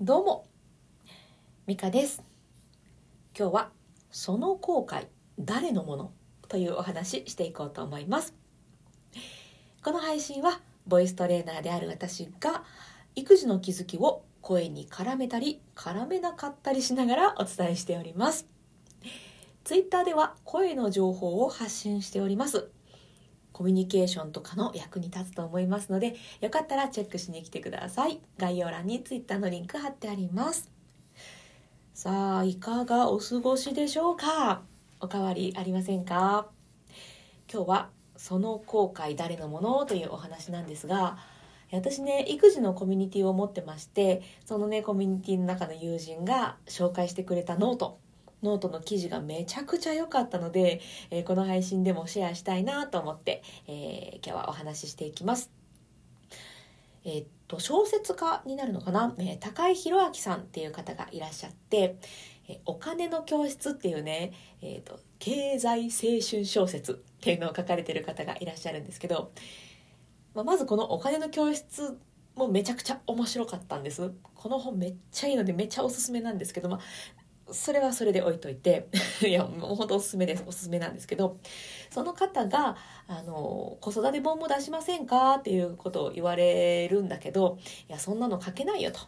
どうもミカです。今日はその後悔誰のものというお話していこうと思います。この配信はボイストレーナーである私が育児の気づきを声に絡めたり絡めなかったりしながらお伝えしております。ツイッターでは声の情報を発信しております。コミュニケーションとかの役に立つと思いますのでよかったらチェックしに来てください。概要欄に Twitter のリンク貼ってあります。さあいかがお過ごしでしょうか？おかわりありませんか？今日はその後悔誰のものというお話なんですが私ね育児のコミュニティを持ってましてそのねコミュニティの中の友人が紹介してくれた note note の記事がめちゃくちゃ良かったので、えー、この配信でもシェアしたいなと思って、えー、今日はお話ししていきます。えー、っと小説家になるのかな、え高井宏明さんっていう方がいらっしゃって、えお金の教室っていうね、えっと経済青春小説っていうのを書かれてる方がいらっしゃるんですけど、まあ、まずこのお金の教室もめちゃくちゃ面白かったんです。この本めっちゃいいのでめっちゃおすすめなんですけど、まあ、それはそれで置いといて いやもう本当おすすめです。おすすめなんですけどその方があの子育て本も出しませんかっていうことを言われるんだけどいやそんなの書けないよと。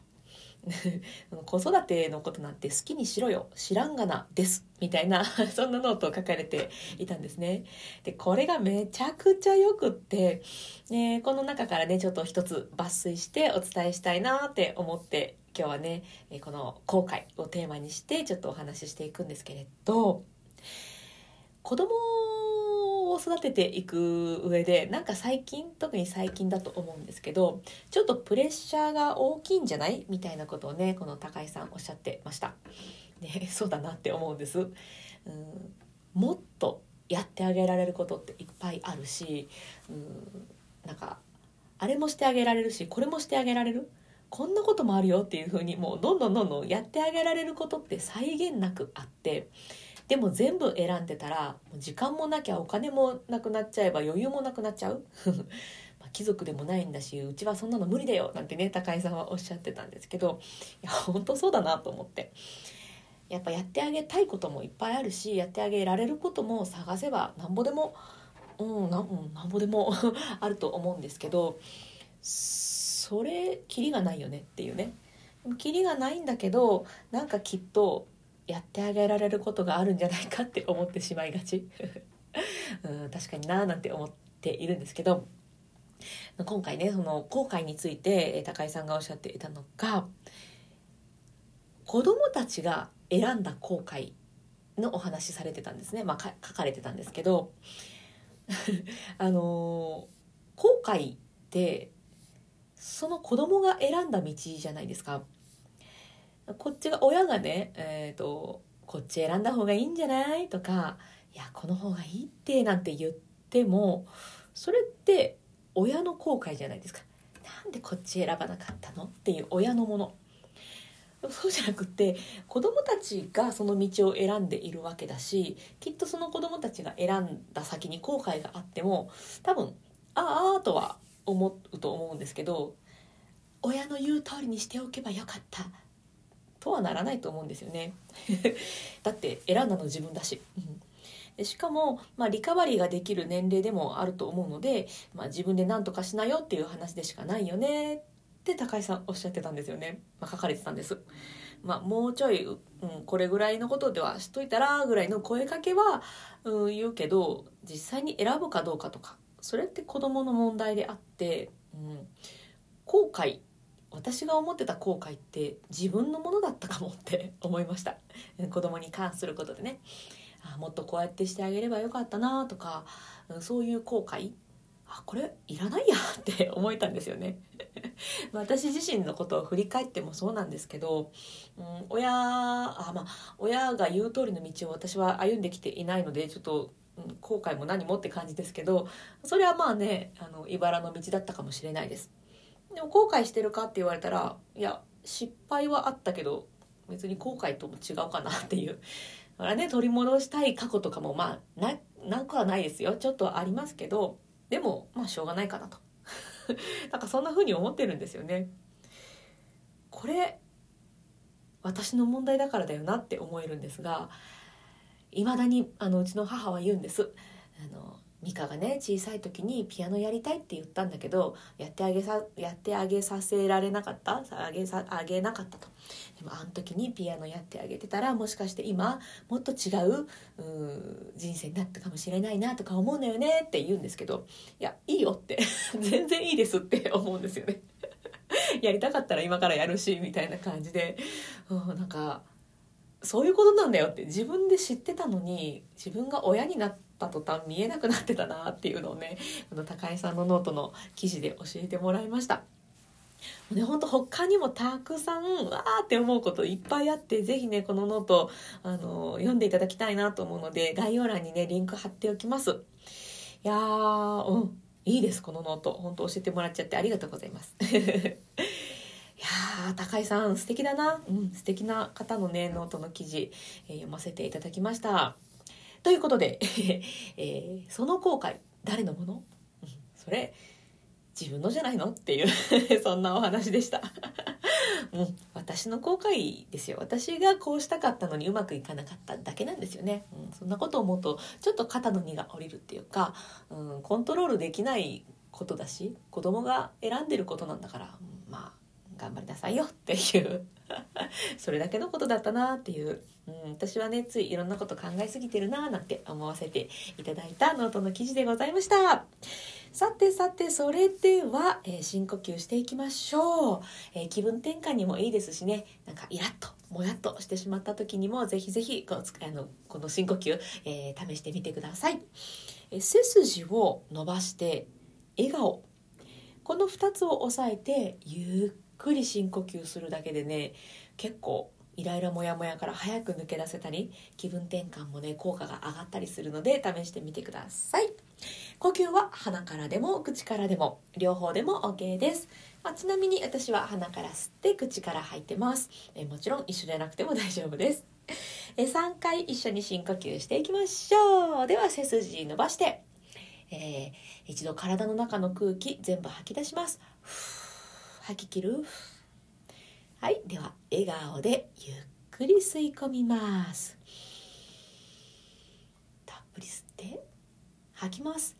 子育てのことなんて好きにしろよ。知らんがなです。みたいな そんなノートを書かれていたんですね。でこれがめちゃくちゃよくって、ね、この中からねちょっと一つ抜粋してお伝えしたいなって思って今日はねこの後悔をテーマにしてちょっとお話ししていくんですけれど子供を育てていく上でなんか最近特に最近だと思うんですけどちょっとプレッシャーが大きいんじゃない？みたいなことをねこの高井さんおっしゃってました。ね、そうだなって思うんです。うんもっとやってあげられることっていっぱいあるし、うん、なんかあれもしてあげられるしこれもしてあげられる？こんなこともあるよっていう風にもうどんどんどんどんやってあげられることって際限なくあってでも全部選んでたら時間もなきゃお金もなくなっちゃえば余裕もなくなっちゃう。ま貴族でもないんだしうちはそんなの無理だよなんてね高井さんはおっしゃってたんですけどいや本当そうだなと思って。やっぱやってあげたいこともいっぱいあるしやってあげられることも探せばなんぼでもうんなん,、なんぼでも あると思うんですけどそれキリがないよねっていうね。キリがないんだけどなんかきっとやってあげられることがあるんじゃないかって思ってしまいがち。うん確かになーなんて思っているんですけど。今回ねその後悔について高井さんがおっしゃっていたのが子供たちが選んだ後悔のお話されてたんですね、まあ、書かれてたんですけど。あの後悔ってその子供が選んだ道じゃないですか。こっちが親がね、えーと、こっち選んだ方がいいんじゃないとかいやこの方がいいってなんて言ってもそれって親の後悔じゃないですかなんでこっち選ばなかったのっていう親のものそうじゃなくて子供たちがその道を選んでいるわけだしきっとその子供たちが選んだ先に後悔があっても多分ああとは思うと思うんですけど親の言う通りにしておけばよかった。とはならないと思うんですよね。だって選んだの自分だし、でしかも、まあ、リカバリーができる年齢でもあると思うので、まあ、自分で何とかしなよっていう話でしかないよね。って高井さんおっしゃってたんですよね、まあ、書かれてたんです。まあ、もうちょい、うん、これぐらいのことではしといたらぐらいの声かけは、うん、言うけど実際に選ぶかどうかとかそれって子供の問題であって、うん、後悔私が思ってた後悔って自分のものだったかもって 思いました。子供に関することでね。あもっとこうやってしてあげればよかったなとかそういう後悔あこれいらないや って思えたんですよね。私自身のことを振り返ってもそうなんですけど、うん、親あまあ親が言う通りの道を私は歩んできていないのでちょっと後悔も何もって感じですけどそれはまあねあの茨の道だったかもしれないです。でも後悔してるかって言われたらいや失敗はあったけど別に後悔とも違うかなっていう。だからね取り戻したい過去とかもまあななくはないですよ。ちょっとありますけどでもまあしょうがないかなと。なんかそんな風に思ってるんですよね。これ私の問題だからだよなって思えるんですがいまだにあのうちの母は言うんです。あの美香がね小さい時にピアノやりたいって言ったんだけどやってあげさやってあげさせられなかった？あげさあげなかったと。でもあの時にピアノやってあげてたらもしかして今もっと違うう人生になったかもしれないなとか思うのよね？って言うんですけどいやいいよって。全然いいですって思うんですよね。やりたかったら今からやるしみたいな感じで、うん、なんかそういうことなんだよって自分で知ってたのに自分が親になった途端見えなくなってたなっていうのをねこの高井さんのノートの記事で教えてもらいました。ね、ほんと他にもたくさんわーって思うこといっぱいあって是非ねこのノートあの読んでいただきたいなと思うので概要欄にねリンク貼っておきます。いやーうんいいですこのノート本当教えてもらっちゃってありがとうございます。高井さん素敵だな、うん、素敵な方のねノートの記事、えー、読ませていただきました。ということで、えー、その後悔誰のもの、うん、それ自分のじゃないの？っていう そんなお話でした。うん、私の後悔ですよ。私がこうしたかったのにうまくいかなかっただけなんですよね、うん、そんなことを思うとちょっと肩の荷が下りるっていうか、うん、コントロールできないことだし子供が選んでることなんだから、頑張りなさいよっていう それだけのことだったなっていう、うん、私はねついいろんなこと考えすぎてるななんて思わせていただいたノートの記事でございました。さてさてそれでは、えー、深呼吸していきましょう、えー、気分転換にもいいですしね。なんかイラッともやっとしてしまった時にもぜひぜひこあのこの深呼吸、えー、試してみてください、え背筋を伸ばして笑顔。この2つを押さえてゆっくり深呼吸するだけでね結構イライラモヤモヤから早く抜け出せたり気分転換もね効果が上がったりするので試してみてください。呼吸は鼻からでも口からでも両方でも OK です、まあ、ちなみに私は鼻から吸って口から吐いてます。えもちろん一緒じゃなくても大丈夫です。え3回一緒に深呼吸していきましょう。では背筋伸ばして、えー、一度体の中の空気全部吐き出します。吐き切る？はいでは笑顔でゆっくり吸い込みます。たっぷり吸って吐きます。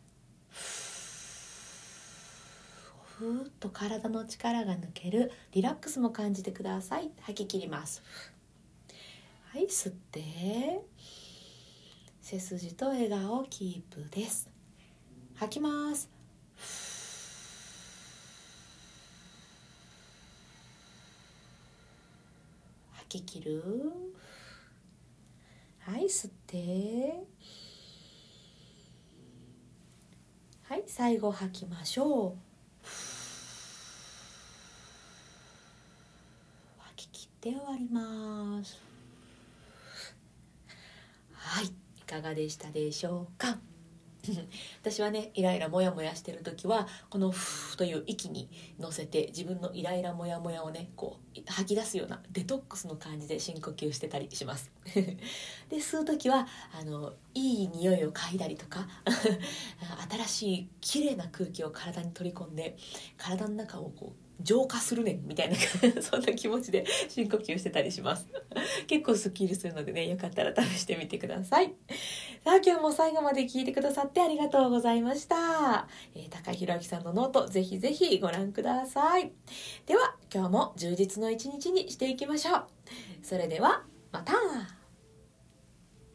ふーっと体の力が抜ける。リラックスも感じてください。吐き切ります。はい吸って。背筋と笑顔キープです。吐きます。吐き切る？はい吸って。はい最後吐きましょう。吐き切って終わります。はいいかがでしたでしょうか？私はねイライラモヤモヤしてる時はこの「ふー」という息に乗せて自分のイライラモヤモヤをねこう吐き出すようなデトックスの感じで深呼吸してたりします。で吸う時はあのいい匂いを嗅いだりとか 新しい綺麗な空気を体に取り込んで体の中をこう浄化するねんみたいな そんな気持ちで深呼吸してたりします。結構スッキリするのでねよかったら試してみてください。さあ今日も最後まで聞いてくださってありがとうございました、えー、高弘明さんのノートぜひぜひご覧ください。では今日も充実の一日にしていきましょう。それではまた。